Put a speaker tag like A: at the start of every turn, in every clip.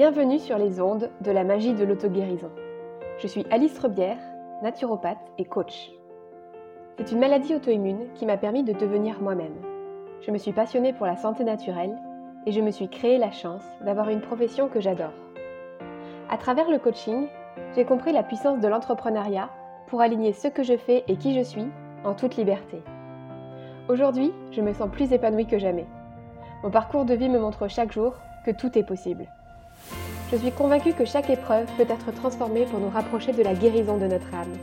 A: Bienvenue sur les ondes de la magie de l'auto-guérison. Je suis Alice Rebière, naturopathe et coach. C'est une maladie auto-immune qui m'a permis de devenir moi-même. Je me suis passionnée pour la santé naturelle et je me suis créé la chance d'avoir une profession que j'adore. À travers le coaching, j'ai compris la puissance de l'entrepreneuriat pour aligner ce que je fais et qui je suis en toute liberté. Aujourd'hui, je me sens plus épanouie que jamais. Mon parcours de vie me montre chaque jour que tout est possible. Je suis convaincue que chaque épreuve peut être transformée pour nous rapprocher de la guérison de notre âme.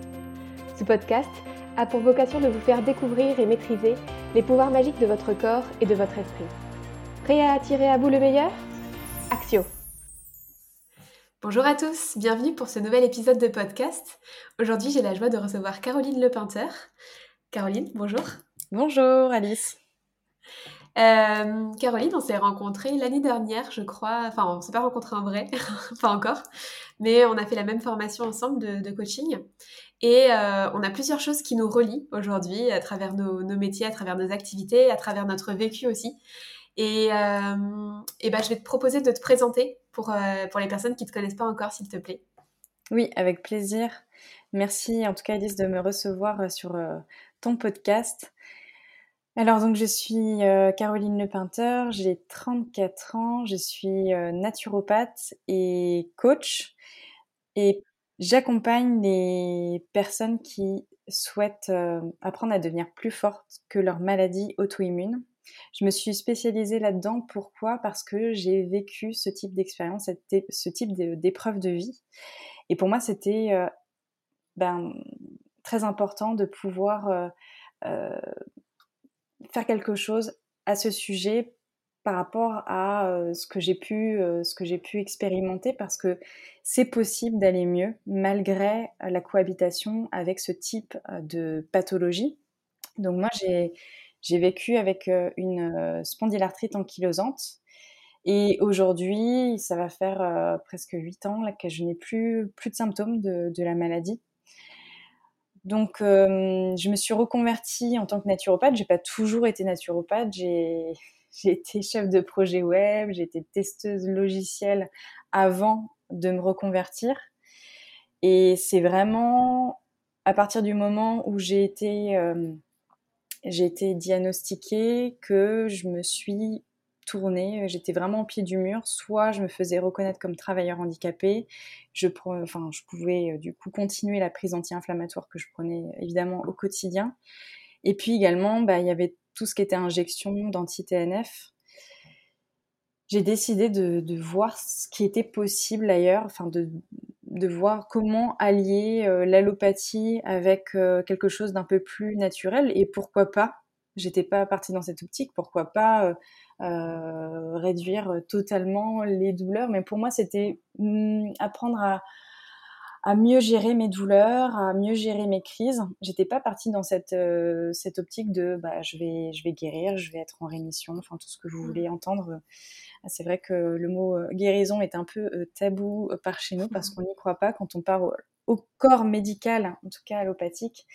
A: Ce podcast a pour vocation de vous faire découvrir et maîtriser les pouvoirs magiques de votre corps et de votre esprit. Prêt à attirer à vous le meilleur? Axio
B: Bonjour à tous, bienvenue pour ce nouvel épisode de podcast. Aujourd'hui, j'ai la joie de recevoir Caroline Lepeinteur. Caroline, bonjour.
C: Bonjour Alice.
B: Euh, Caroline, on s'est rencontrés l'année dernière, je crois. Enfin, on s'est pas rencontrés en vrai, pas encore, mais on a fait la même formation ensemble de, coaching. Et euh, on a plusieurs choses qui nous relient aujourd'hui à travers nos, métiers, à travers nos activités, à travers notre vécu aussi. Et, euh, et ben, je vais te proposer de te présenter pour, pour les personnes qui ne te connaissent pas encore, s'il te plaît.
C: Oui, avec plaisir. Merci en tout cas Alice de me recevoir sur ton podcast. Alors donc je suis euh, Caroline Lepeinteur, j'ai 34 ans, je suis euh, naturopathe et coach et j'accompagne les personnes qui souhaitent euh, apprendre à devenir plus fortes que leur maladie auto-immune. Je me suis spécialisée là-dedans. Pourquoi? Parce que j'ai vécu ce type d'expérience, ce type d'épreuve de vie. Et pour moi, c'était ben, très important de pouvoir faire quelque chose à ce sujet par rapport à euh, ce que j'ai pu euh, ce que j'ai pu expérimenter parce que c'est possible d'aller mieux malgré la cohabitation avec ce type euh, de pathologie. Donc moi j'ai vécu avec une spondylarthrite ankylosante et aujourd'hui, ça va faire presque 8 ans là, que je n'ai plus, plus de symptômes de, de la maladie. Donc, euh, je me suis reconvertie en tant que naturopathe. J'ai pas toujours été naturopathe. J'ai, été chef de projet web, j'ai été testeuse logicielle avant de me reconvertir. Et c'est vraiment à partir du moment où j'ai été, euh, j'ai été diagnostiquée que je me suis tournée, euh, j'étais vraiment au pied du mur. Soit je me faisais reconnaître comme travailleur handicapé, je, enfin, je pouvais euh, du coup continuer la prise anti-inflammatoire que je prenais évidemment au quotidien. Et puis également, bah, il y avait tout ce qui était injection d'anti-TNF. J'ai décidé de, voir ce qui était possible ailleurs, enfin de, de voir comment allier euh, l'allopathie avec quelque chose d'un peu plus naturel et pourquoi pas. J'étais pas partie dans cette optique, pourquoi pas euh, réduire totalement les douleurs. Mais pour moi, c'était hmm, apprendre à, à mieux gérer mes douleurs, à mieux gérer mes crises. J'étais pas partie dans cette, euh, cette optique de bah, je, vais, je vais guérir, je vais être en rémission, enfin tout ce que vous mmh. voulez entendre. C'est vrai que le mot euh, guérison est un peu tabou par chez nous parce mmh. qu'on n'y croit pas quand on parle au, corps médical, en tout cas allopathique.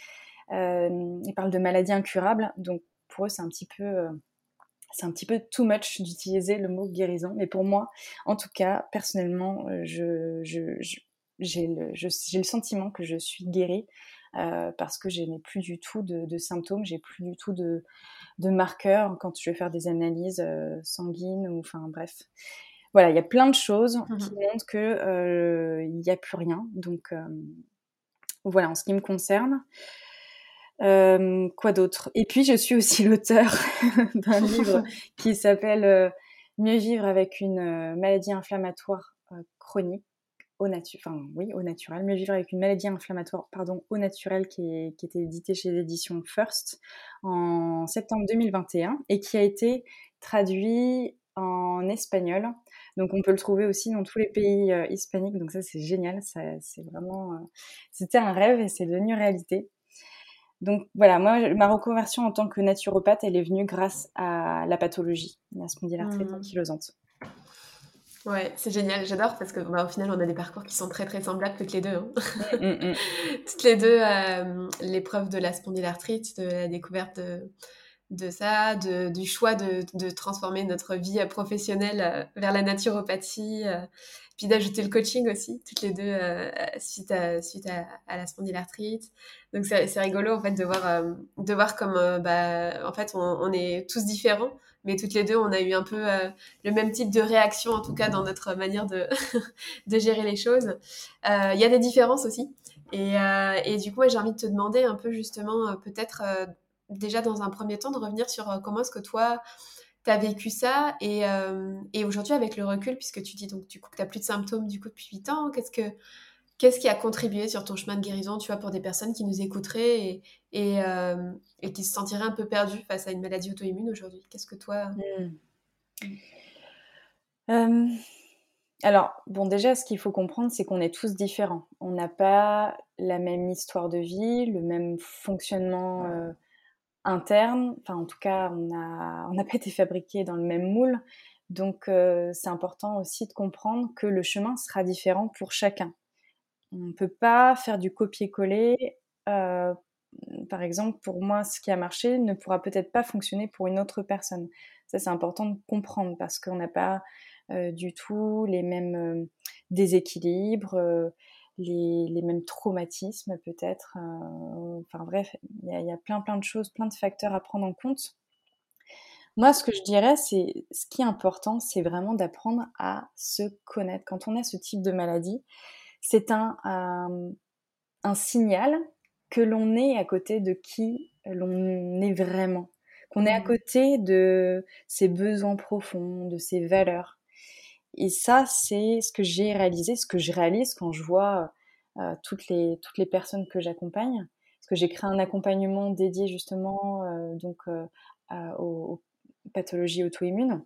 C: ils parlent de maladies incurables, donc pour eux c'est un petit peu c'est un petit peu too much d'utiliser le mot guérison. Mais pour moi, en tout cas, personnellement, euh, je, j'ai le, sentiment que je suis guérie euh, parce que je n'ai plus du tout de, symptômes, j'ai plus du tout de, marqueurs quand je vais faire des analyses euh, sanguines ou enfin bref. Voilà, il y a plein de choses mmh qui montrent que il n'y a plus rien. Donc voilà, en ce qui me concerne. Euh, quoi d'autre? Et puis je suis aussi l'auteur d'un livre qui s'appelle euh, Mieux vivre avec une euh, maladie inflammatoire chronique au naturel, enfin oui, au naturel, mieux vivre avec une maladie inflammatoire, pardon, au naturel, qui, qui était édité chez l'édition First en septembre 2021 et qui a été traduit en espagnol. Donc on peut le trouver aussi dans tous les pays hispaniques. Donc ça c'est génial, ça, c'est vraiment, c'était un rêve et c'est devenu réalité. Donc voilà, moi, ma reconversion en tant que naturopathe, elle est venue grâce à la pathologie, la spondylarthrite mmh. ankylosante.
B: Ouais, c'est génial, j'adore parce que bah, au final, on a des parcours qui sont très très semblables toutes les deux. Hein. Mmh, mmh, toutes les deux, euh, l'épreuve de la spondylarthrite, de la découverte de, de ça, du choix de, transformer notre vie professionnelle vers la naturopathie, puis d'ajouter le coaching aussi, toutes les deux suite, à, suite à, la spondylarthrite. Donc c'est rigolo en fait de voir, de voir comme bah, en fait on, est tous différents, mais toutes les deux on a eu un peu le même type de réaction en tout cas dans notre manière de, de gérer les choses. Il y a des différences aussi. Et, et du coup, j'ai envie de te demander un peu justement peut-être déjà dans un premier temps de revenir sur euh, comment est-ce que toi, tu as vécu ça et, euh, et aujourd'hui avec le recul, puisque tu dis donc tu n'as plus de symptômes du coup depuis 8 ans, qu'est-ce que qu'est-ce qui a contribué sur ton chemin de guérison, tu vois, pour des personnes qui nous écouteraient et, et, euh, et qui se sentiraient un peu perdues face à une maladie auto-immune aujourd'hui? Qu'est-ce que toi...
C: Mmh. alors, bon, déjà, ce qu'il faut comprendre, c'est qu'on est tous différents. On n'a pas la même histoire de vie, le même fonctionnement interne. Enfin, en tout cas, on n'a pas été fabriqué dans le même moule. Donc, euh, c'est important aussi de comprendre que le chemin sera différent pour chacun. On ne peut pas faire du copier-coller. Euh, par exemple, pour moi, ce qui a marché ne pourra peut-être pas fonctionner pour une autre personne. Ça, c'est important de comprendre parce qu'on n'a pas euh, du tout les mêmes déséquilibres les, mêmes traumatismes peut-être. Euh, enfin bref, il y, a plein plein de choses, plein de facteurs à prendre en compte. Moi, ce que je dirais, c'est ce qui est important, c'est vraiment d'apprendre à se connaître. Quand on a ce type de maladie, c'est un, euh, un signal que l'on est à côté de qui l'on est vraiment, qu'on est à mmh. côté de ses besoins profonds, de ses valeurs. Et ça, c'est ce que j'ai réalisé, ce que je réalise quand je vois euh, toutes, les, toutes les personnes que j'accompagne. Parce que j'ai créé un accompagnement dédié justement euh, donc, euh, aux, pathologies auto-immunes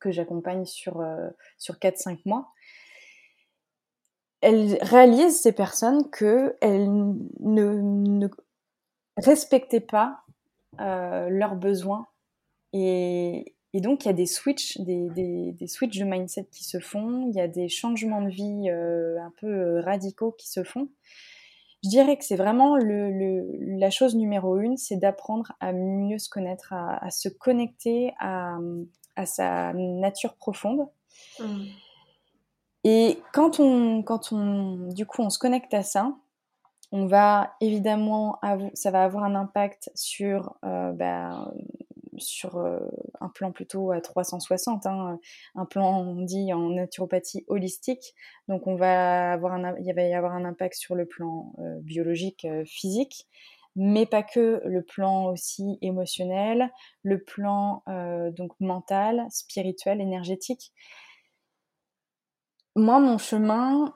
C: que j'accompagne sur, sur 4-5 mois. Elles réalisent, ces personnes, qu'elles ne, ne respectaient pas leurs besoins et, et donc, il y a des switches, des, des, des, switches de mindset qui se font, il y a des changements de vie euh, un peu euh, radicaux qui se font. Je dirais que c'est vraiment le, le, la chose numéro une, c'est d'apprendre à mieux se connaître, à, à se connecter à, à, sa nature profonde. Mmh. Et quand on, quand on, du coup, on se connecte à ça, on va évidemment, ça va avoir un impact sur euh, bah, sur euh, un plan plutôt à 360, hein, un plan dit en naturopathie holistique. Donc on va avoir un, il va y avoir un impact sur le plan euh, biologique, euh, physique, mais pas que, le plan aussi émotionnel, le plan donc mental, spirituel, énergétique. Moi, mon chemin,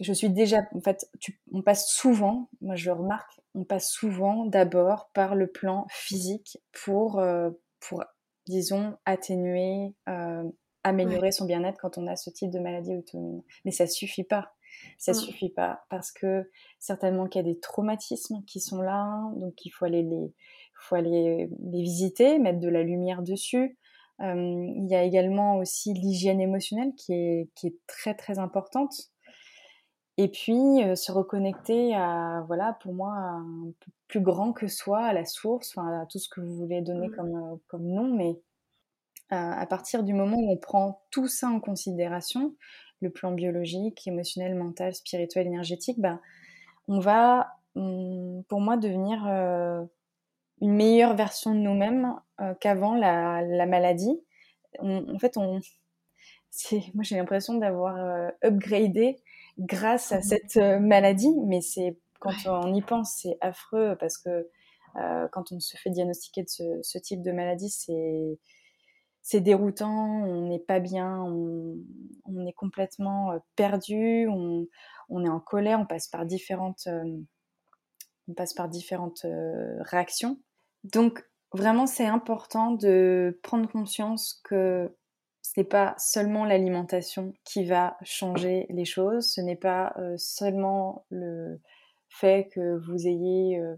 C: je suis déjà, en fait, on passe souvent, moi je remarque, on passe souvent d'abord par le plan physique pour, euh, pour disons, atténuer, euh, améliorer son bien-être quand on a ce type de maladie auto-immune. Mais ça suffit pas. Ça mmh. suffit pas parce que certainement qu'il y a des traumatismes qui sont là, donc il faut aller les, faut aller les visiter, mettre de la lumière dessus. Il y a également aussi l'hygiène émotionnelle qui est, qui est très très importante. Et puis euh, se reconnecter à, voilà, pour moi, un peu plus grand que soi, à la source, enfin, à tout ce que vous voulez donner mmh. comme, euh, comme nom, mais euh, à partir du moment où on prend tout ça en considération, le plan biologique, émotionnel, mental, spirituel, énergétique, bah, on va, mmh, pour moi, devenir une meilleure version de nous-mêmes qu'avant la, la, maladie. en fait, on, moi j'ai l'impression d'avoir upgradé grâce à mmh cette euh, maladie, mais c'est quand on y pense, c'est affreux parce que euh, quand on se fait diagnostiquer de ce, type de maladie, c'est c'est déroutant, on n'est pas bien, on, est complètement euh, perdu, on, est en colère, on passe par différentes, on passe par différentes réactions. Donc vraiment, c'est important de prendre conscience que ce n'est pas seulement l'alimentation qui va changer les choses, ce n'est pas euh, seulement le fait que vous ayez euh,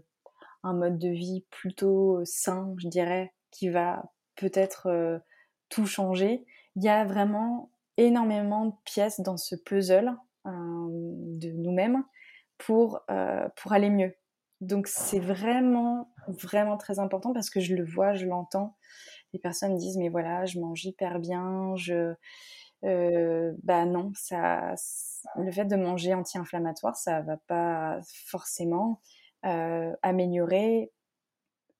C: un mode de vie plutôt euh, sain, je dirais, qui va peut-être tout changer. Il y a vraiment énormément de pièces dans ce puzzle de nous-mêmes pour, pour aller mieux. Donc c'est vraiment, vraiment très important parce que je le vois, je l'entends. Les personnes disent mais voilà, je mange hyper bien, je, euh, bah non, ça, le fait de manger anti-inflammatoire, ça va pas forcément euh, améliorer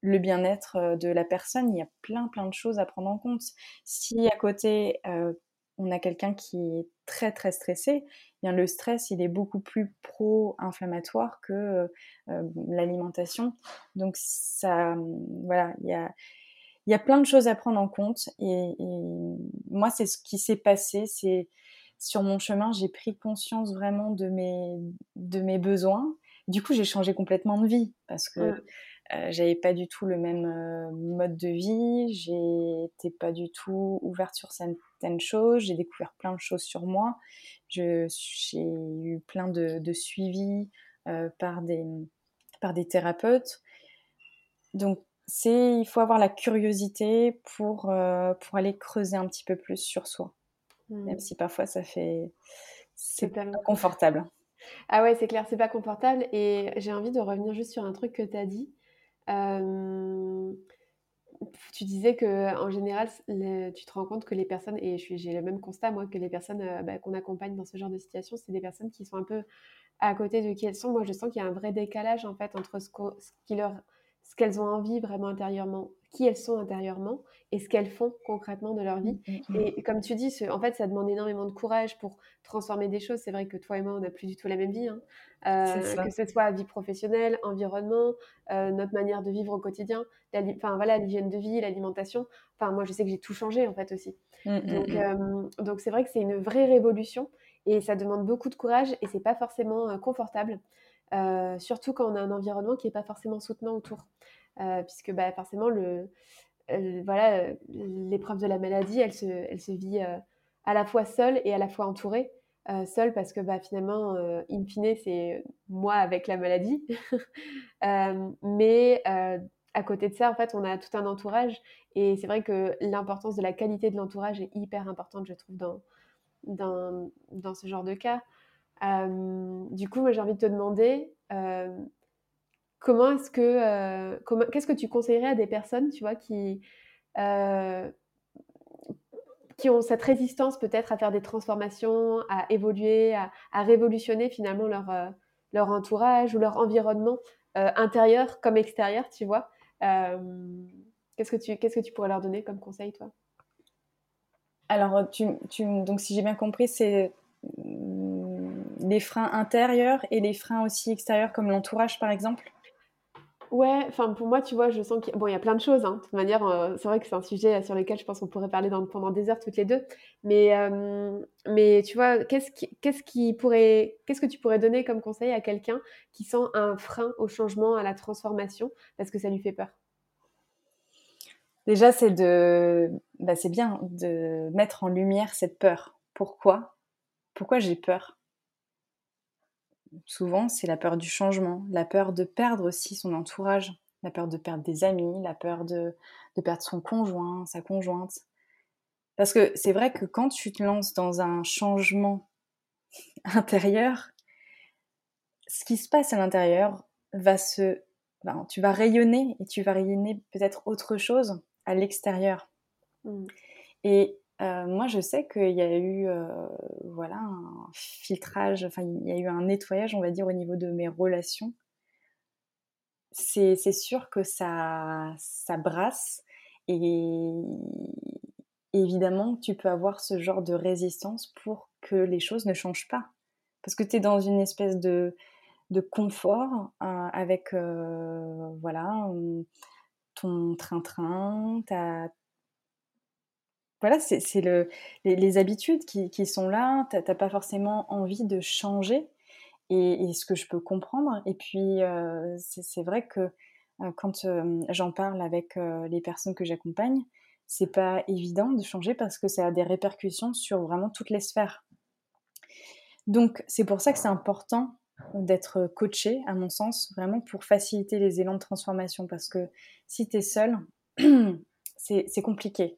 C: le bien-être euh, de la personne. Il y a plein, plein de choses à prendre en compte. Si à côté, on a quelqu'un qui est très, très stressé, eh bien le stress, il est beaucoup plus pro-inflammatoire que l'alimentation. Donc, ça, voilà, il y a, y a plein de choses à prendre en compte. Et, moi, c'est ce qui s'est passé. C'est sur mon chemin, j'ai pris conscience vraiment de mes, de mes besoins. Du coup, j'ai changé complètement de vie parce que euh, j'avais pas du tout le même euh, mode de vie, j'étais pas du tout ouverte sur certaines choses, j'ai découvert plein de choses sur moi, j'ai eu plein de, de suivis euh, par, des, par des thérapeutes. Donc, c'est, il faut avoir la curiosité pour, pour aller creuser un petit peu plus sur soi. Même mmh. si parfois ça fait. C'est pas confortable.
B: Ah ouais, c'est clair, c'est pas confortable. Et j'ai envie de revenir juste sur un truc que tu as dit. Euh, tu disais que en général, tu te rends compte que les personnes, et j'ai le même constat moi, que les personnes euh, bah, qu'on accompagne dans ce genre de situation, c'est des personnes qui sont un peu à côté de qui elles sont. Moi, je sens qu'il y a un vrai décalage en fait entre ce, qu'elles ont envie vraiment intérieurement, qui elles sont intérieurement et ce qu'elles font concrètement de leur vie. Mmh, mmh, mmh. Et comme tu dis, en fait, ça demande énormément de courage pour transformer des choses. C'est vrai que toi et moi, on n'a plus du tout la même vie, hein. euh, que ce soit vie professionnelle, environnement, euh, notre manière de vivre au quotidien, enfin voilà, l'hygiène de vie, l'alimentation. Enfin, moi, je sais que j'ai tout changé en fait aussi. donc, euh, donc c'est vrai que c'est une vraie révolution et ça demande beaucoup de courage et c'est pas forcément confortable. surtout quand on a un environnement qui n'est pas forcément soutenant autour. Puisque bah, forcément, le, voilà, l'épreuve de la maladie, elle se, elle se vit euh, à la fois seule et à la fois entourée. Euh, seule parce que bah, finalement, euh, in fine, c'est moi avec la maladie. mais à côté de ça, en fait, on a tout un entourage. Et c'est vrai que l'importance de la qualité de l'entourage est hyper importante, je trouve, dans, dans, dans ce genre de cas. du coup, j'ai envie de te demander, comment est-ce que euh, comment, qu'est-ce que tu conseillerais à des personnes tu vois qui euh, qui ont cette résistance peut-être à faire des transformations à évoluer à, révolutionner finalement leur euh, leur entourage ou leur environnement intérieur comme extérieur tu vois? Qu'est-ce que tu qu'est-ce que tu pourrais leur donner comme conseil toi?
C: Alors tu, tu, donc si j'ai bien compris c'est mm, les freins intérieurs et les freins aussi extérieurs comme l'entourage par exemple?
B: Ouais, enfin pour moi, tu vois, je sens qu'il bon, il y a plein de choses. Hein. De toute manière, euh, c'est vrai que c'est un sujet sur lequel je pense qu'on pourrait parler pendant des heures toutes les deux. Mais, euh, mais tu vois, qu'est-ce qui, qu'est-ce qui pourrait, qu'est-ce que tu pourrais donner comme conseil à quelqu'un qui sent un frein au changement, à la transformation, parce que ça lui fait peur?
C: Déjà, c'est de, bah, c'est bien de mettre en lumière cette peur. Pourquoi? Pourquoi j'ai peur? Souvent, c'est la peur du changement, la peur de perdre aussi son entourage, la peur de perdre des amis, la peur de, perdre son conjoint, sa conjointe. Parce que c'est vrai que quand tu te lances dans un changement intérieur, ce qui se passe à l'intérieur va se... tu vas rayonner et tu vas rayonner peut-être autre chose à l'extérieur. Mmh. Et euh, moi, je sais qu'il y a eu euh, voilà, un filtrage, enfin, il y a eu un nettoyage, on va dire, au niveau de mes relations. C'est sûr que ça, ça brasse et évidemment, tu peux avoir ce genre de résistance pour que les choses ne changent pas. Parce que tu es dans une espèce de, de confort euh, avec voilà, ton train-train, ta, voilà, c'est le, les, habitudes qui, sont là. Tu n'as pas forcément envie de changer. Et, ce que je peux comprendre. Et puis, euh, c'est vrai que euh, quand euh, j'en parle avec les personnes que j'accompagne, c'est pas évident de changer parce que ça a des répercussions sur vraiment toutes les sphères. Donc, c'est pour ça que c'est important d'être coaché, à mon sens, vraiment pour faciliter les élans de transformation. Parce que si tu es seul, c'est compliqué.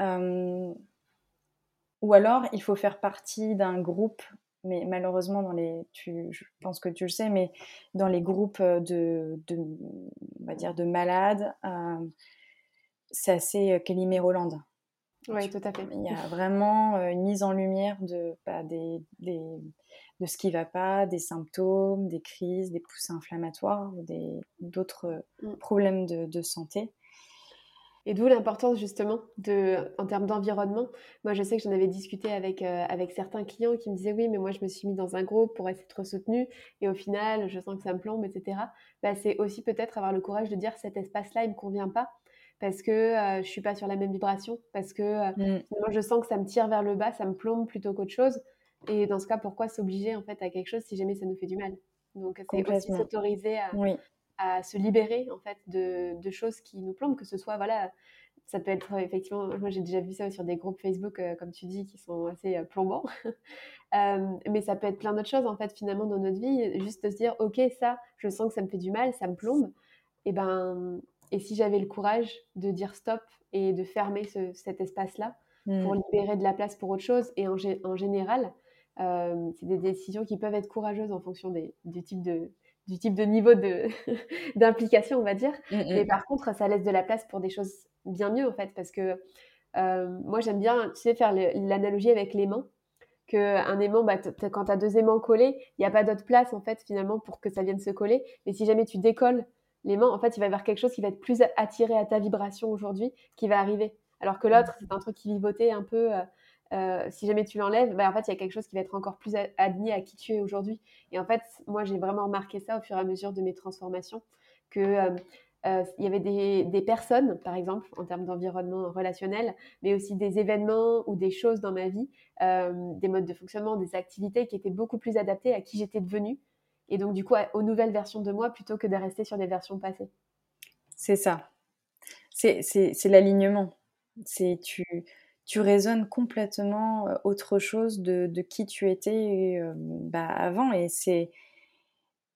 C: Euh, ou alors, il faut faire partie d'un groupe mais malheureusement, dans les, tu, je pense que tu le sais, mais dans les groupes de, de on va dire, de malades, c'est assez Calimé-Roland.
B: Oui, tout à fait.
C: Il y a vraiment une mise en lumière de, bah, des, des, de ce qui ne va pas, des symptômes, des crises, des poussées inflammatoires, d'autres mmh. problèmes de, de santé.
B: Et d'où l'importance justement de, en termes d'environnement. Moi, je sais que j'en avais discuté avec, euh, avec certains clients qui me disaient oui, mais moi, je me suis mis dans un groupe pour être soutenue et au final, je sens que ça me plombe, etc. Bah, c'est aussi peut-être avoir le courage de dire cet espace-là, il ne me convient pas parce que euh, je ne suis pas sur la même vibration, parce que euh, mm. moi, je sens que ça me tire vers le bas, ça me plombe plutôt qu'autre chose. Et dans ce cas, pourquoi s'obliger en fait à quelque chose si jamais ça nous fait du mal? Donc, c'est aussi s'autoriser à, oui à se libérer en fait de, de, choses qui nous plombent, que ce soit voilà, ça peut être effectivement, moi j'ai déjà vu ça sur des groupes Facebook euh, comme tu dis qui sont assez euh, plombants, euh, mais ça peut être plein d'autres choses en fait finalement dans notre vie, juste se dire ok ça, je sens que ça me fait du mal, ça me plombe, et ben et si j'avais le courage de dire stop et de fermer cet espace là pour mmh. libérer de la place pour autre chose et en, en général c'est des décisions qui peuvent être courageuses en fonction des, du type de, du type de niveau d'implication, on va dire. Mmh, mmh. Mais par contre, ça laisse de la place pour des choses bien mieux, en fait, parce que euh, moi, j'aime bien, tu sais, faire l'analogie avec l'aimant. Qu'un aimant, bah, quand tu as deux aimants collés, il n'y a pas d'autre place, en fait, finalement, pour que ça vienne se coller. Mais si jamais tu décolles l'aimant, en fait, il va y avoir quelque chose qui va être plus attiré à ta vibration aujourd'hui qui va arriver. Alors que l'autre, c'est un truc qui vivotait un peu. Euh, euh, si jamais tu l'enlèves, bah, en fait, il y a quelque chose qui va être encore plus aligné à qui tu es aujourd'hui. Et en fait, moi, j'ai vraiment remarqué ça au fur et à mesure de mes transformations, que euh, euh, y avait des, personnes, par exemple, en termes d'environnement relationnel, mais aussi des événements ou des choses dans ma vie, des modes de fonctionnement, des activités qui étaient beaucoup plus adaptées à qui j'étais devenue. Et donc, du coup, aux nouvelles versions de moi plutôt que de rester sur des versions passées.
C: C'est ça. C'est l'alignement. C'est tu tu résonnes complètement autre chose de, qui tu étais bah, avant. Et c'est,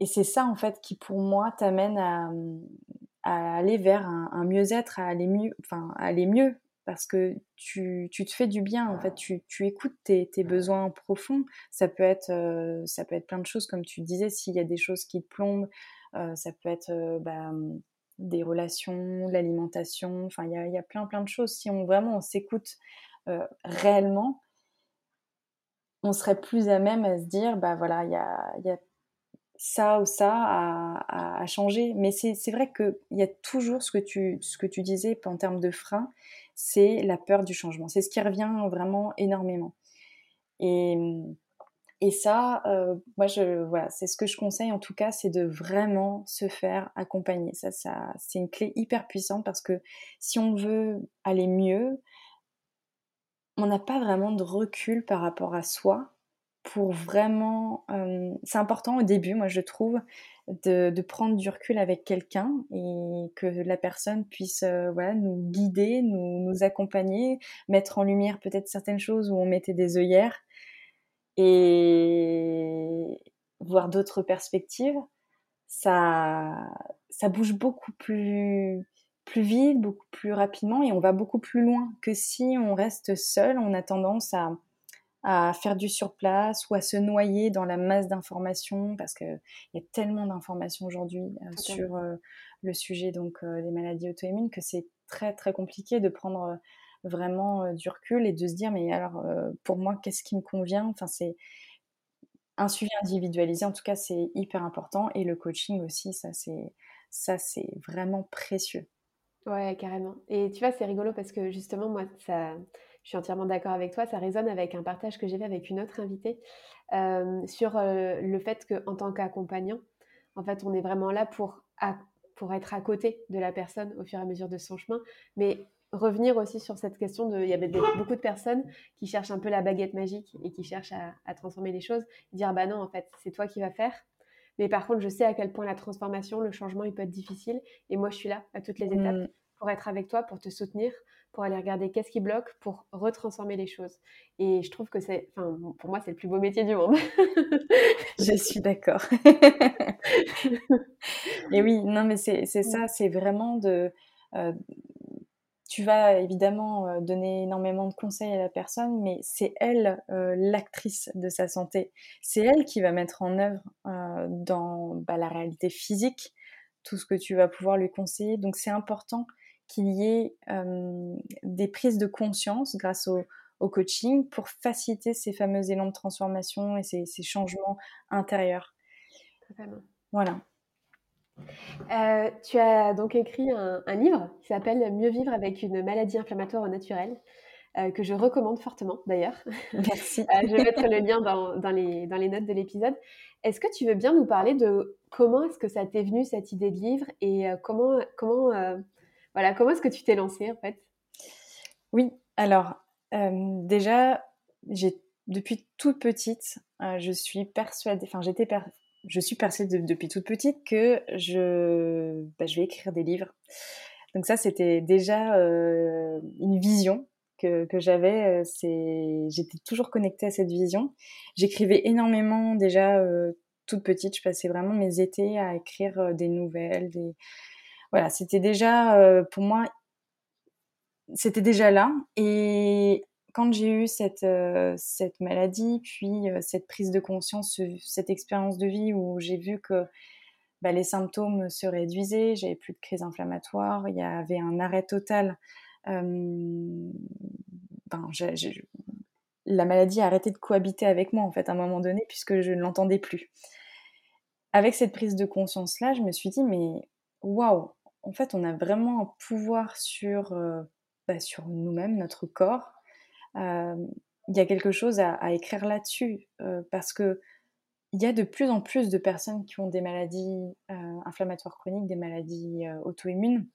C: et c'est ça, en fait, qui, pour moi, t'amène à, à aller vers un, mieux-être, à aller mieux, enfin, aller mieux. Parce que tu, tu, te fais du bien, en fait, tu, tu écoutes tes, tes, besoins profonds. Ça peut, être, ça peut être plein de choses, comme tu disais, s'il y a des choses qui te plombent, ça peut être bah, des relations, l'alimentation, enfin il y a, plein plein de choses. Si on vraiment s'écoute euh, réellement, on serait plus à même à se dire bah voilà il y a, ça ou ça à, changer. Mais c'est vrai qu'il y a toujours ce que tu, ce que tu disais en termes de frein, c'est la peur du changement. C'est ce qui revient vraiment énormément. Et et ça, euh, moi, je, c'est ce que je conseille en tout cas, c'est de vraiment se faire accompagner. Ça, ça, c'est une clé hyper puissante parce que si on veut aller mieux, on n'a pas vraiment de recul par rapport à soi pour vraiment. Euh, c'est important au début, moi, je trouve, de, de prendre du recul avec quelqu'un et que la personne puisse euh, voilà, nous guider, nous, nous accompagner, mettre en lumière peut-être certaines choses où on mettait des œillères et voir d'autres perspectives, ça, ça bouge beaucoup plus, plus vite, beaucoup plus rapidement et on va beaucoup plus loin que si on reste seul, on a tendance à, à faire du surplace ou à se noyer dans la masse d'informations parce qu'il y a tellement d'informations aujourd'hui euh, sur euh, le sujet donc euh, des maladies auto-immunes que c'est très très compliqué de prendre vraiment euh, du recul et de se dire mais alors euh, pour moi qu'est-ce qui me convient? Enfin c'est un suivi individualisé. En tout cas c'est hyper important. Et le coaching aussi ça c'est ça c'est vraiment précieux.
B: Ouais carrément. Et tu vois c'est rigolo parce que justement moi ça je suis entièrement d'accord avec toi. Ça résonne avec un partage que j'ai fait avec une autre invitée euh, sur le fait qu'en tant qu'accompagnant en fait on est vraiment là pour pour être à côté de la personne au fur et à mesure de son chemin. Mais revenir aussi sur cette question de, il y avait beaucoup de personnes qui cherchent un peu la baguette magique et qui cherchent à, transformer les choses, dire bah non en fait c'est toi qui vas faire. Mais par contre je sais à quel point la transformation, le changement il peut être difficile et moi je suis là à toutes les étapes mm. pour être avec toi, pour te soutenir, pour aller regarder qu'est-ce qui bloque, pour retransformer les choses. Et je trouve que c'est, enfin pour moi c'est le plus beau métier du monde.
C: je suis d'accord. et oui non mais c'est ça, c'est vraiment de euh, tu vas évidemment euh, donner énormément de conseils à la personne, mais c'est elle euh, l'actrice de sa santé. C'est elle qui va mettre en œuvre euh, dans bah, la réalité physique tout ce que tu vas pouvoir lui conseiller. Donc c'est important qu'il y ait des prises de conscience grâce au, coaching pour faciliter ces fameux élans de transformation et ces, ces changements intérieurs.
A: Totalement.
C: Voilà.
A: Euh, tu as donc écrit un, livre qui s'appelle Mieux vivre avec une maladie inflammatoire naturelle, euh, que je recommande fortement d'ailleurs.
C: Merci.
A: Euh, je vais mettre le lien dans, dans, les, dans les, notes de l'épisode. Est-ce que tu veux bien nous parler de comment est-ce que ça t'est venu cette idée de livre et comment, comment, voilà, comment est-ce que tu t'es lancée en fait?
C: Oui, alors déjà, j'ai depuis toute petite, je suis persuadée, enfin j'étais per je suis persuadée depuis toute petite que je, bah, je vais écrire des livres. Donc ça, c'était déjà euh, une vision que, j'avais. Euh, j'étais toujours connectée à cette vision. J'écrivais énormément déjà euh, toute petite. Je passais vraiment mes étés à écrire des nouvelles. Voilà, c'était déjà pour moi, c'était déjà là. Et quand j'ai eu cette, euh, maladie, puis euh, cette prise de conscience, cette expérience de vie où j'ai vu que bah, les symptômes se réduisaient, j'avais plus de crise inflammatoire, il y avait un arrêt total. ben, la maladie a arrêté de cohabiter avec moi en fait à un moment donné puisque je ne l'entendais plus. Avec cette prise de conscience là, je me suis dit mais waouh, en fait on a vraiment un pouvoir sur euh, bah, sur nous-mêmes, notre corps, il y a quelque chose à, écrire là-dessus parce que il y a de plus en plus de personnes qui ont des maladies inflammatoires chroniques, des maladies auto-immunes,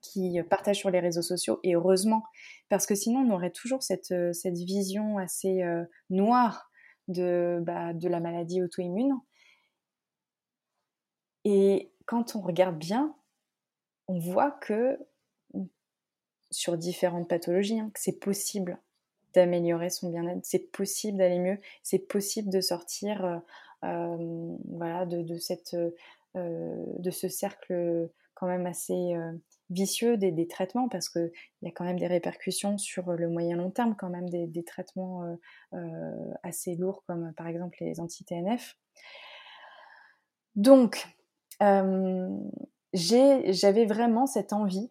C: qui partagent sur les réseaux sociaux, et heureusement, parce que sinon on aurait toujours cette, cette vision assez noire de, bah, de la maladie auto-immune. Et quand on regarde bien, on voit que sur différentes pathologies, hein, que c'est possible d'améliorer son bien-être. C'est possible d'aller mieux, c'est possible de sortir euh, euh, euh, de ce cercle quand même assez vicieux des, traitements parce qu'il y a quand même des répercussions sur le moyen long terme, quand même des, traitements assez lourds comme par exemple les anti-TNF. Donc, j'avais vraiment cette envie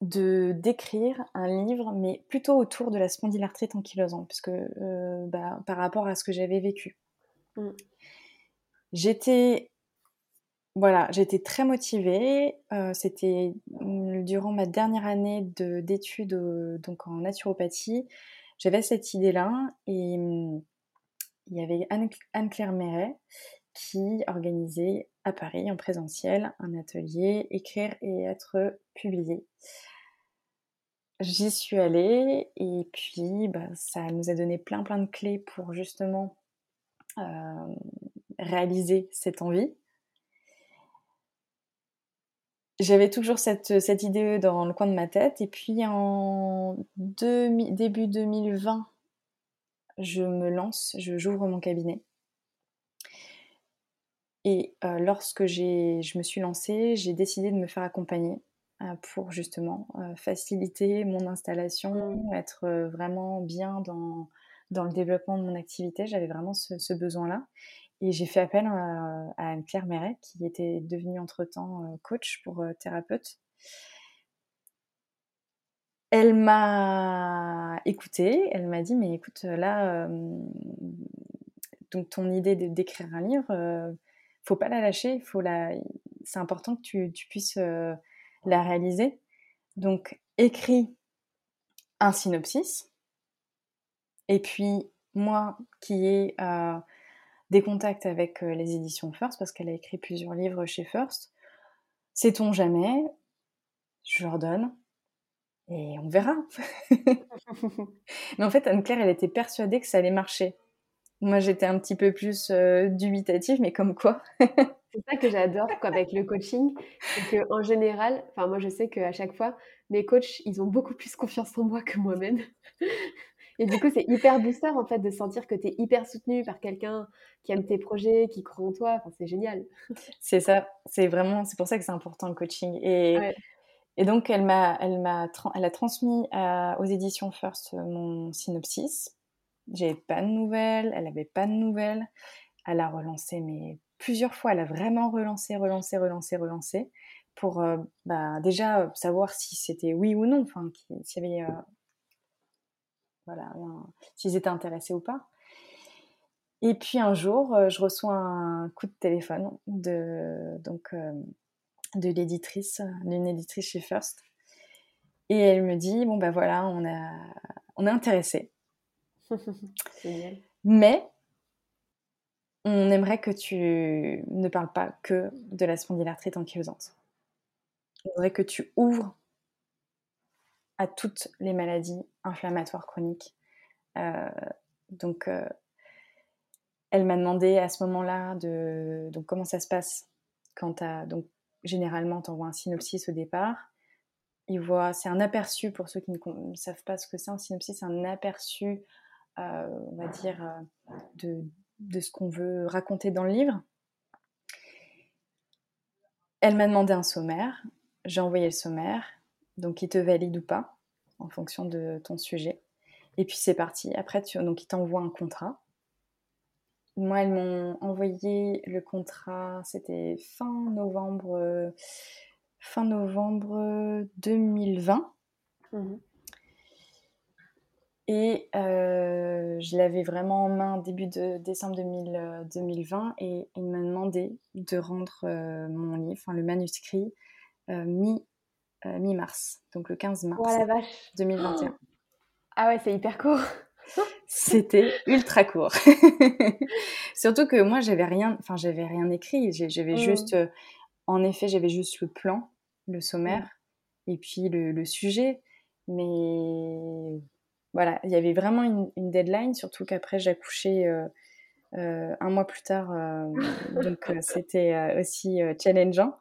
C: de d'écrire un livre, mais plutôt autour de la spondylarthrite ankylosante, puisque euh, bah, par rapport à ce que j'avais vécu. Mm. J'étais voilà, j'étais très motivée. Euh, c'était durant ma dernière année d'études donc en naturopathie. J'avais cette idée-là et il y avait Anne-Claire Méret qui organisait à Paris en présentiel un atelier écrire et être publié. J'y suis allée et puis bah, ça nous a donné plein plein de clés pour justement euh, réaliser cette envie. J'avais toujours cette, cette, idée dans le coin de ma tête et puis en début 2020, je me lance, j'ouvre mon cabinet. Et euh, lorsque je me suis lancée, j'ai décidé de me faire accompagner euh, pour justement euh, faciliter mon installation, mmh. être euh, vraiment bien dans, dans le développement de mon activité. J'avais vraiment ce, besoin-là. Et j'ai fait appel à, Anne-Claire Méret, qui était devenue entre-temps coach pour thérapeute. Elle m'a écoutée, elle m'a dit, mais écoute, là, donc ton idée d'écrire un livre, pas la lâcher, faut la... c'est important que tu, puisses la réaliser. Donc, écrit un synopsis. Et puis, moi qui ai euh, des contacts avec euh, les éditions First, parce qu'elle a écrit plusieurs livres chez First, sait-on jamais, je leur donne et on verra. Mais en fait, Anne-Claire, elle était persuadée que ça allait marcher. Moi, j'étais un petit peu plus euh, dubitative, mais comme quoi.
A: c'est ça que j'adore avec le coaching, c'est qu'en général, enfin moi je sais qu'à chaque fois, mes coachs, ils ont beaucoup plus confiance en moi que moi-même. Et du coup, c'est hyper booster en fait de sentir que tu es hyper soutenu par quelqu'un qui aime tes projets, qui croit en toi. Enfin, c'est génial.
C: C'est ça, c'est vraiment, c'est pour ça que c'est important le coaching. Et, Et donc, elle, m'a, elle, m'a, elle a transmis aux éditions First mon synopsis. J'ai pas de nouvelles, elle avait pas de nouvelles. Elle a relancé, mais plusieurs fois, elle a vraiment relancé, relancé, relancé, relancé, pour bah, déjà savoir si c'était oui ou non, enfin, s'il y avait voilà, s'ils étaient intéressés ou pas. Et puis un jour, euh, je reçois un coup de téléphone de, euh, de l'éditrice, d'une éditrice chez First. Et elle me dit, bon ben voilà, on, a, on est intéressé. Mais on aimerait que tu ne parles pas que de la spondylarthrite anchylosante. On voudrait que tu ouvres à toutes les maladies inflammatoires chroniques. Euh, donc, euh, elle m'a demandé à ce moment-là de donc comment ça se passe quand tu donc généralement tu envoies un synopsis au départ. Il voit, c'est un aperçu pour ceux qui ne, savent pas ce que c'est un synopsis, c'est un aperçu, on va dire, de, de ce qu'on veut raconter dans le livre. Elle m'a demandé un sommaire, j'ai envoyé le sommaire, donc il te valide ou pas en fonction de ton sujet. Et puis c'est parti. Après, tu, donc ils t'envoient un contrat. Moi, elles m'ont envoyé le contrat, c'était fin novembre, fin novembre 2020. Mhm. Et euh, je l'avais vraiment en main début de décembre 2020 et il m'a demandé de rendre euh, mon livre, enfin le manuscrit, euh, mi euh, mi-mars, donc le 15 mars 2021.
B: Ah ouais, c'est hyper court.
C: C'était ultra court. Surtout que moi, j'avais rien, enfin, j'avais rien écrit. J'avais mmh. juste, euh, en effet, j'avais juste le plan, le sommaire, et puis le, sujet. Mais voilà, il y avait vraiment une, deadline, surtout qu'après, j'accouchais euh, un mois plus tard. donc, c'était aussi challengeant.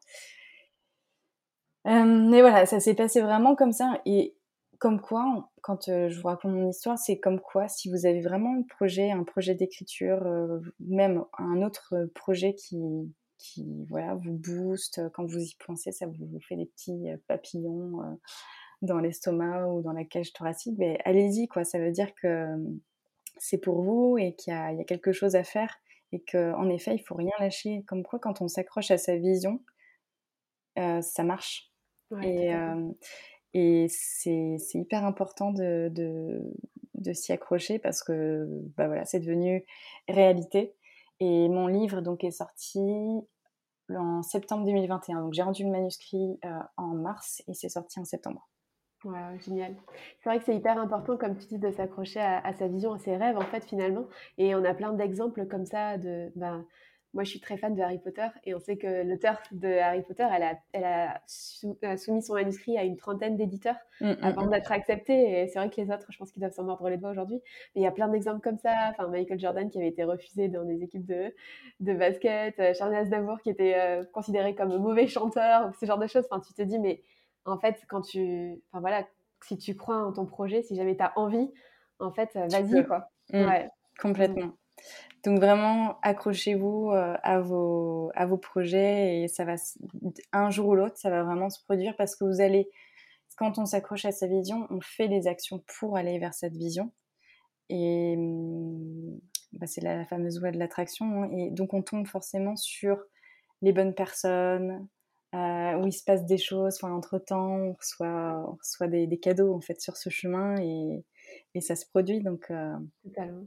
C: Euh, mais voilà, ça s'est passé vraiment comme ça. Et comme quoi, quand euh, je vous raconte mon histoire, c'est comme quoi, si vous avez vraiment un projet, un projet d'écriture, euh, même un autre projet qui, qui voilà, vous booste, quand vous y pensez, ça vous, fait des petits papillons dans l'estomac ou dans la cage thoracique, mais allez-y, quoi. Ça veut dire que c'est pour vous et qu'il y, y, a quelque chose à faire et qu'en effet, il faut rien lâcher. Comme quoi, quand on s'accroche à sa vision, ça marche et, et c'est hyper important de, de, de s'y accrocher parce que bah voilà, c'est devenu réalité. Et mon livre donc est sorti en septembre 2021. Donc j'ai rendu le manuscrit en mars et c'est sorti en septembre.
B: Ouais, génial. C'est vrai que c'est hyper important, comme tu dis, de s'accrocher à, à, sa vision, à ses rêves, en fait, finalement. Et on a plein d'exemples comme ça de, ben, moi, je suis très fan de Harry Potter et on sait que l'auteur de Harry Potter, elle a, elle a euh, soumis son manuscrit à une trentaine d'éditeurs mmh, mmh, avant mmh. d'être accepté. Et c'est vrai que les autres, je pense qu'ils doivent s'en mordre les doigts aujourd'hui. Mais il y a plein d'exemples comme ça. Enfin, Michael Jordan qui avait été refusé dans des équipes de, de basket, euh, Charles Aznavour qui était euh, considéré comme mauvais chanteur, ce genre de choses. Enfin, tu te dis, mais en fait, quand tu. Enfin, voilà, si tu crois en ton projet, si jamais tu as envie, en fait, vas-y, quoi.
C: Ouais. Complètement. Donc vraiment, accrochez-vous euh, à, vos, à vos projets et ça va, un jour ou l'autre, ça va vraiment se produire parce que vous allez, quand on s'accroche à sa vision, on fait des actions pour aller vers cette vision. Et hum, bah, c'est la, fameuse loi de l'attraction. Hein. et donc on tombe forcément sur les bonnes personnes, euh, où il se passe des choses. Enfin, entre-temps, on reçoit, on reçoit des, des, cadeaux en fait sur ce chemin et, et ça se produit. Donc, euh,
B: Totalement.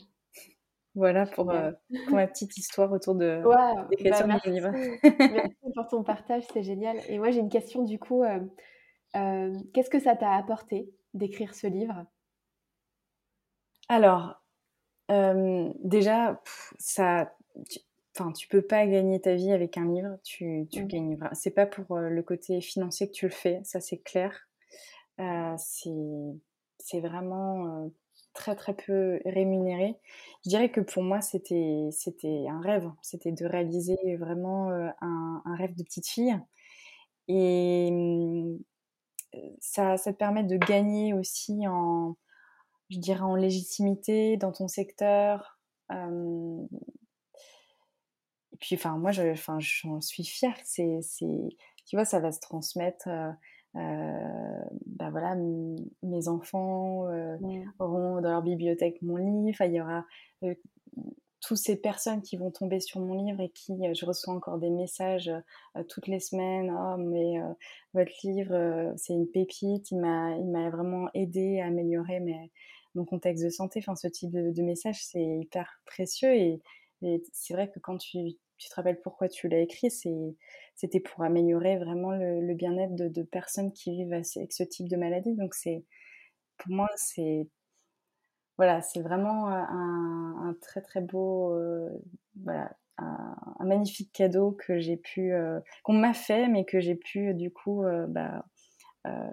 C: Voilà pour, euh, pour, ma petite histoire autour de
B: l'écriture bah, de livre. merci pour ton partage, c'est génial. Et moi, j'ai une question du coup. Qu'est-ce que ça t'a apporté d'écrire ce livre?
C: Alors, déjà, ça, tu, enfin, tu peux pas gagner ta vie avec un livre. Tu, tu mmh. gagnes. C'est pas pour le côté financier que tu le fais, ça c'est clair. c'est vraiment très très peu rémunéré. Je dirais que pour moi c'était c'était un rêve, c'était de réaliser vraiment euh, un, rêve de petite fille. Et mmh, ça, ça te permet de gagner aussi en, je dirais en légitimité dans ton secteur. Et puis enfin moi je, enfin j'en suis fière. C'est, c'est, tu vois ça va se transmettre. Euh, bah voilà, mes enfants auront dans leur bibliothèque mon livre. il y aura toutes ces personnes qui vont tomber sur mon livre et qui, je reçois encore des messages toutes les semaines. Oh, mais votre livre, c'est une pépite. Il m'a, il m'a vraiment aidé à améliorer mes, mon contexte de santé. Enfin, ce type de, de message, c'est hyper précieux. Et, c'est vrai que quand tu, tu, te rappelles pourquoi tu l'as écrit, c'était pour améliorer vraiment le, bien-être de, personnes qui vivent avec ce type de maladie. Donc, pour moi, c'est voilà, vraiment un, très très beau, voilà, un, magnifique cadeau que pu, qu'on m'a fait, mais que j'ai pu du coup bah,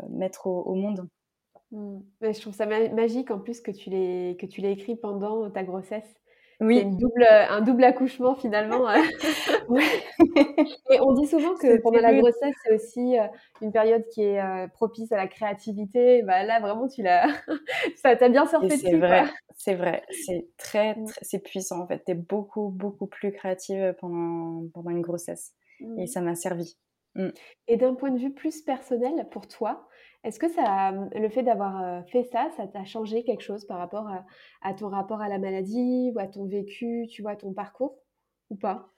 C: mettre au, monde.
B: Mmh. je trouve ça magique en plus que tu l'aies écrit pendant ta grossesse. Oui. Double, un double accouchement finalement. Euh. Et on dit souvent que pendant la grossesse, c'est aussi une période qui est propice à la créativité. Bah, là, vraiment, tu l'as, ça t'a bien surfé dessus.
C: C'est vrai, c'est vrai. C'est très, mmh. très c'est puissant en fait. Tu es beaucoup, beaucoup plus créative pendant, pendant une grossesse. Et mmh. ça m'a servi.
B: Et d'un point de vue plus personnel pour toi, est-ce que ça, le fait d'avoir fait ça, ça t'a changé quelque chose par rapport à, ton rapport à la maladie ou à ton vécu, tu vois, ton parcours ou pas?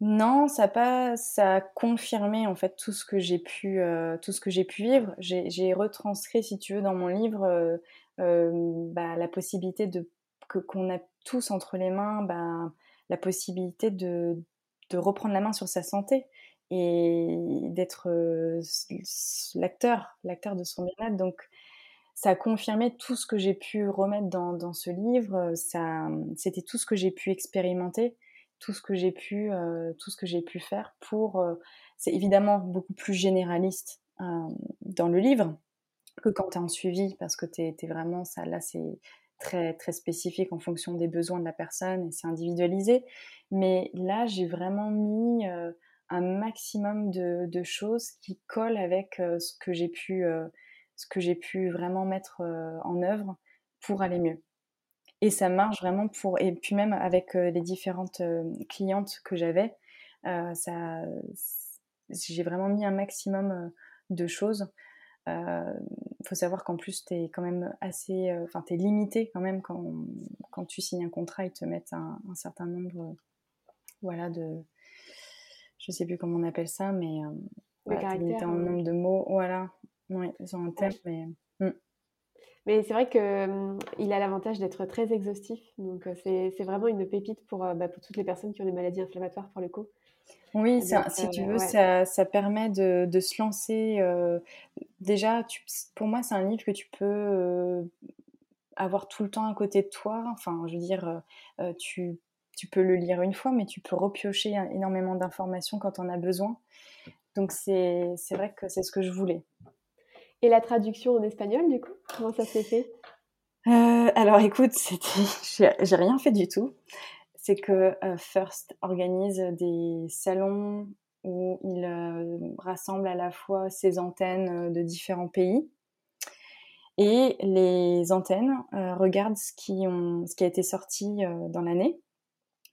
C: Non, ça a pas, ça a confirmé en fait tout ce que j'ai pu, tout ce que j'ai pu vivre. J'ai retranscrit, si tu veux, dans mon livre, bah, la possibilité de qu'on a tous entre les mains, bah, la possibilité de reprendre la main sur sa santé et d'être l'acteur, l'acteur de son bien-être. Donc, ça a confirmé tout ce que j'ai pu remettre dans, dans ce livre. Ça, c'était tout ce que j'ai pu expérimenter, tout ce que j'ai pu, tout ce que j'ai pu faire pour. c'est évidemment beaucoup plus généraliste dans le livre que quand tu es en suivi, parce que tu es, vraiment ça. Là, c'est très très spécifique en fonction des besoins de la personne et c'est individualisé. Mais là, j'ai vraiment mis un maximum de, choses qui collent avec euh, ce que j'ai pu, euh, ce que j'ai pu vraiment mettre euh, en œuvre pour aller mieux. Et ça marche vraiment pour et puis même avec les différentes clientes que j'avais, ça, j'ai vraiment mis un maximum de choses. Il faut savoir qu'en plus, tu es quand même assez. Enfin, tu es limité quand même quand, quand tu signes un contrat, ils te mettent un, un certain nombre voilà, de, je sais plus comment on appelle ça, mais euh, voilà, en nombre de mots, voilà, oui, ils ont un terme, mais.
B: Hmm. Mais c'est vrai qu'il il a l'avantage d'être très exhaustif, donc euh, c'est vraiment une pépite pour, euh, bah, pour toutes les personnes qui ont des maladies inflammatoires pour le coup.
C: Oui, si tu veux, ça, ça, permet de, de, se lancer. déjà, tu, pour moi, c'est un livre que tu peux avoir tout le temps à côté de toi. Enfin, je veux dire, tu tu peux le lire une fois, mais tu peux repiocher énormément d'informations quand on a besoin. Donc c'est vrai que c'est ce que je voulais.
B: Et la traduction en espagnol, du coup, comment ça s'est fait?
C: Euh, Alors écoute, j'ai rien fait du tout. C'est que euh, First organise des salons où il euh, rassemble à la fois ses antennes de différents pays. Et les antennes regardent ce qui, ont, ce qui a été sorti dans l'année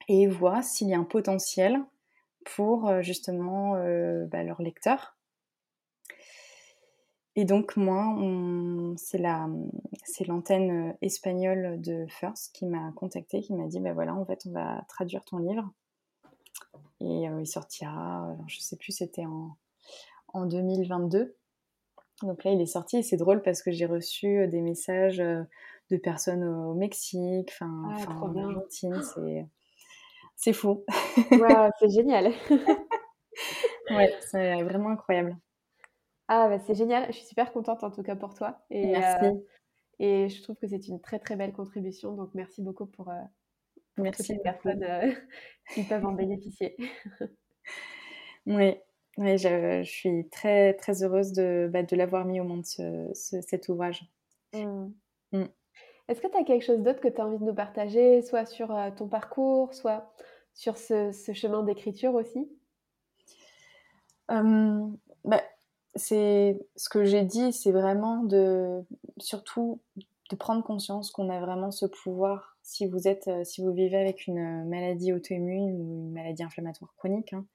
C: et voient s'il y a un potentiel pour euh, justement euh, bah, leur lecteur. Et donc moi, c'est l'antenne euh, espagnole de First qui m'a contacté, qui m'a dit, ben voilà, en fait, on va traduire ton livre. Et il sortira, je sais plus, c'était en, en 2022. Donc là, il est sorti et c'est drôle parce que j'ai reçu des messages de personnes au Mexique, enfin, ah, en Argentine. C'est c'est fou.
B: c'est génial.
C: ouais, c'est vraiment incroyable.
B: Ah, bah, c'est génial. Je suis super contente en tout cas pour toi. Et, merci. Euh, et je trouve que c'est une très très belle contribution. Donc merci beaucoup pour, euh, merci toutes les personnes euh, qui peuvent en bénéficier.
C: oui, oui je, suis très très heureuse de, bah, de l'avoir mis au monde cet ouvrage. Mmh.
B: Mmh. Est-ce que tu as quelque chose d'autre que tu as envie de nous partager, soit sur ton parcours, soit sur ce, chemin d'écriture aussi?
C: Bah, c'est ce que j'ai dit, c'est vraiment de surtout de prendre conscience qu'on a vraiment ce pouvoir. Si vous êtes, si vous vivez avec une maladie auto-immune ou une maladie inflammatoire chronique, hein,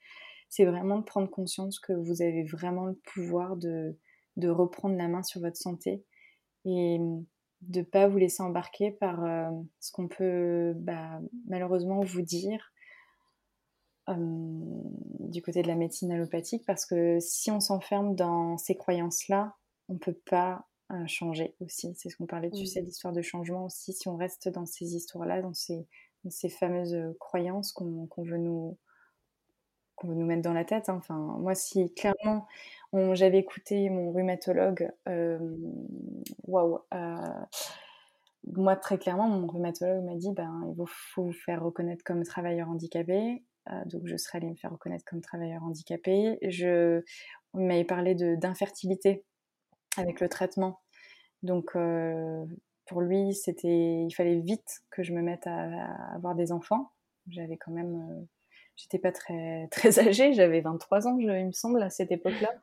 C: c'est vraiment de prendre conscience que vous avez vraiment le pouvoir de de reprendre la main sur votre santé et de ne pas vous laisser embarquer par ce qu'on peut bah, malheureusement vous dire du côté de la médecine allopathique parce que si on s'enferme dans ces croyances-là, on ne peut pas changer aussi. C'est ce qu'on parlait dessus, c'est l'histoire de changement aussi. Si on reste dans ces histoires-là, dans ces, ces fameuses croyances qu'on veut nous qu'on veut nous mettre dans la tête. Hein. Enfin, moi, si clairement j'avais écouté mon rhumatologue, waouh, moi très clairement, mon rhumatologue m'a dit, ben, il faut vous faire reconnaître comme travailleur handicapé. Donc, je serais allée me faire reconnaître comme travailleur handicapé. Je, on m'avait parlé d'infertilité avec le traitement. Donc, pour lui, c'était, il fallait vite que je me mette à, avoir des enfants. J'avais quand même, j'étais pas très très âgée, j'avais 23 ans, il me semble, à cette époque-là.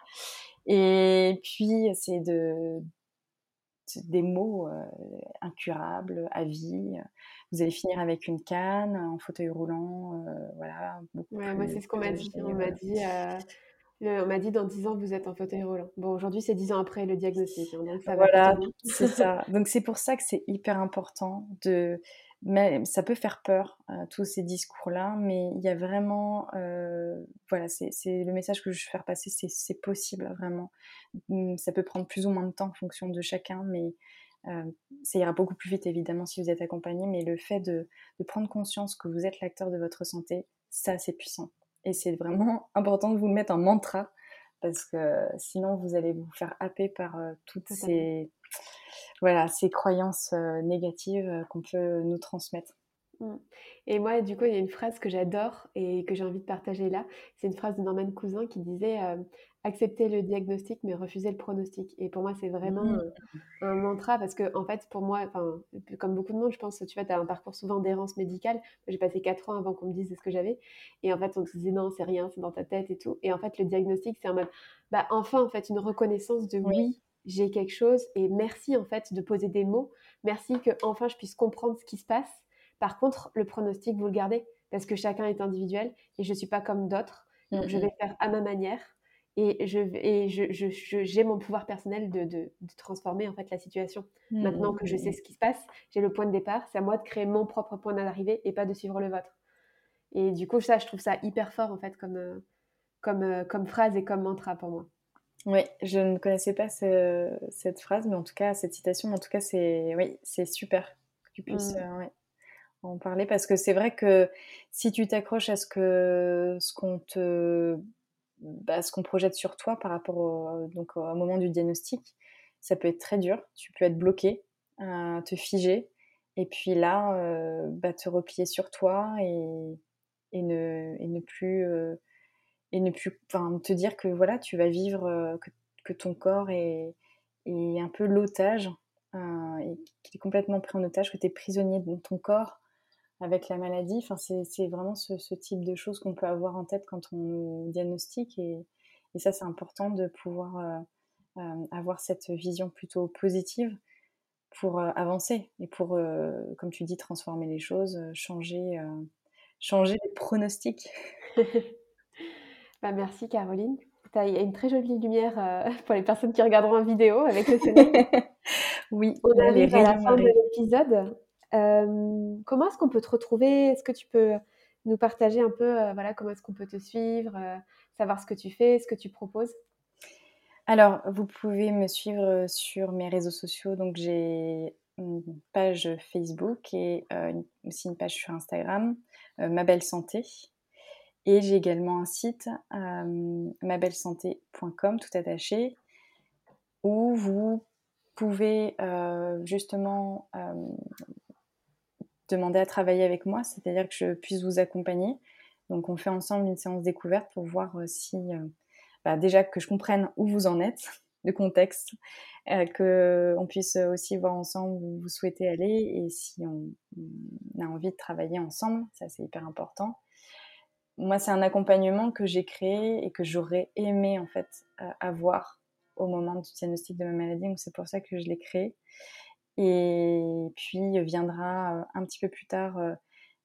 C: Et puis, c'est de, des mots incurables, à vie. Vous allez finir avec une canne, en fauteuil roulant, voilà.
B: Ouais, moi, c'est ce qu'on m'a dit. On m'a dit, on m'a dit dans 10 ans, vous êtes en fauteuil roulant. Bon, aujourd'hui, c'est 10 ans après le diagnostic. Hein, donc ça
C: voilà, c'est ça. Donc c'est pour ça que c'est hyper important de. Mais ça peut faire peur, euh, tous ces discours-là, mais il y a vraiment. Euh, voilà, c'est le message que je veux faire passer, c'est possible, vraiment. Hum, ça peut prendre plus ou moins de temps en fonction de chacun, mais euh, ça ira beaucoup plus vite, évidemment, si vous êtes accompagné. Mais le fait de, de prendre conscience que vous êtes l'acteur de votre santé, ça, c'est puissant. Et c'est vraiment important de vous le mettre en mantra parce que sinon vous allez vous faire happer par toutes ces, voilà, ces croyances euh, négatives euh, qu'on peut nous transmettre.
B: Mmh. Et moi, du coup, il y a une phrase que j'adore et que j'ai envie de partager là. C'est une phrase de Norman Cousin qui disait accepter le diagnostic mais refuser le pronostic. Et pour moi, c'est vraiment mmh. un, mantra parce que, en fait, pour moi, comme beaucoup de monde, je pense, tu vois, tu as un parcours souvent d'errance médicale. J'ai passé 4 ans avant qu'on me dise ce que j'avais. Et en fait, on se disait non, c'est rien, c'est dans ta tête et tout. Et en fait, le diagnostic, c'est en mode, bah, enfin, en fait, une reconnaissance de oui, j'ai quelque chose et merci, en fait, de poser des mots. Merci que, enfin, je puisse comprendre ce qui se passe. Par contre, le pronostic, vous le gardez parce que chacun est individuel et je ne suis pas comme d'autres. Donc, je vais faire à ma manière et je et je, j'ai mon pouvoir personnel de, de, transformer en fait la situation. Maintenant que je sais ce qui se passe, j'ai le point de départ, c'est à moi de créer mon propre point d'arrivée et pas de suivre le vôtre. Et du coup, ça, je trouve ça hyper fort en fait comme, euh, comme, euh, comme phrase et comme mantra pour moi.
C: Oui, je ne connaissais pas cette phrase, mais en tout cas, cette citation, en tout cas, c'est oui, c'est super que tu puisses mmh. euh, en parler parce que c'est vrai que si tu t'accroches à ce que ce qu'on te bah, ce qu'on projette sur toi par rapport au, donc, au moment du diagnostic, ça peut être très dur. Tu peux être bloqué, euh, te figer, et puis là, euh, bah, te replier sur toi et, et, ne, et ne plus, euh, et ne plus te dire que voilà, tu vas vivre, que, que ton corps est, est un peu l'otage, et qu'il est complètement pris en otage, que tu es prisonnier de ton corps avec la maladie. Enfin, c'est vraiment ce, type de choses qu'on peut avoir en tête quand on nous diagnostique. Et, ça, c'est important de pouvoir euh, euh, avoir cette vision plutôt positive pour euh, avancer et pour, comme tu dis, transformer les choses, changer, changer les pronostics.
B: bah, merci Caroline. Il y a une très jolie lumière pour les personnes qui regarderont en vidéo avec le soleil.
C: oui,
B: on arrive à la fin de l'épisode comment est-ce qu'on peut te retrouver? Est-ce que tu peux nous partager un peu voilà, comment est-ce qu'on peut te suivre, savoir ce que tu fais, ce que tu proposes?
C: Alors, vous pouvez me suivre sur mes réseaux sociaux. Donc, j'ai une page Facebook et aussi une page sur Instagram, Ma Belle Santé. Et j'ai également un site, mabellesanté.com, tout attaché, où vous pouvez justement demander à travailler avec moi, c'est-à-dire que je puisse vous accompagner. Donc on fait ensemble une séance découverte pour voir euh, si, euh, bah, déjà que je comprenne où vous en êtes, le contexte, euh, qu'on puisse aussi voir ensemble où vous souhaitez aller et si on, a envie de travailler ensemble, ça c'est hyper important. Moi c'est un accompagnement que j'ai créé et que j'aurais aimé en fait avoir au moment du diagnostic de ma maladie, donc c'est pour ça que je l'ai créé. Et puis viendra euh, un petit peu plus tard euh,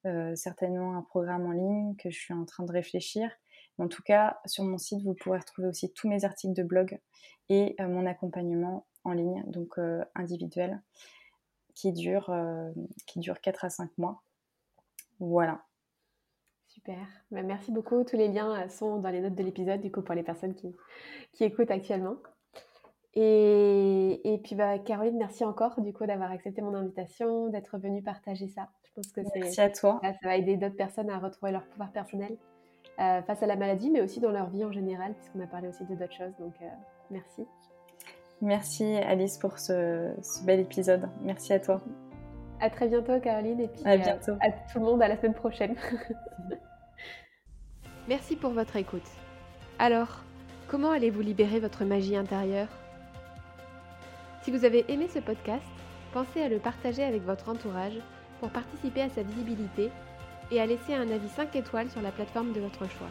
C: euh, certainement un programme en ligne que je suis en train de réfléchir. En tout cas, sur mon site, vous pourrez retrouver aussi tous mes articles de blog et mon accompagnement en ligne, donc individuel, qui dure, qui dure 4 à 5 mois. Voilà.
B: Super. Bah, merci beaucoup. Tous les liens sont dans les notes de l'épisode, du coup, pour les personnes qui, qui écoutent actuellement. Et, et puis, bah, Caroline, merci encore, du coup, d'avoir accepté mon invitation, d'être venue partager ça. Je pense que
C: merci à toi.
B: ça va aider d'autres personnes à retrouver leur pouvoir personnel euh, face à la maladie, mais aussi dans leur vie en général, puisqu'on a parlé aussi de d'autres choses. Donc, euh, merci.
C: Merci Alice pour ce, bel épisode. Merci à toi.
B: À très bientôt Caroline et puis
C: à, bientôt.
B: à tout le monde à la semaine prochaine. Merci pour votre écoute. Alors, comment allez-vous libérer votre magie intérieure? Si vous avez aimé ce podcast, pensez à le partager avec votre entourage pour participer à sa visibilité et à laisser un avis 5 étoiles sur la plateforme de votre choix.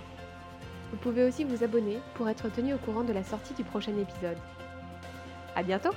B: Vous pouvez aussi vous abonner pour être tenu au courant de la sortie du prochain épisode. À bientôt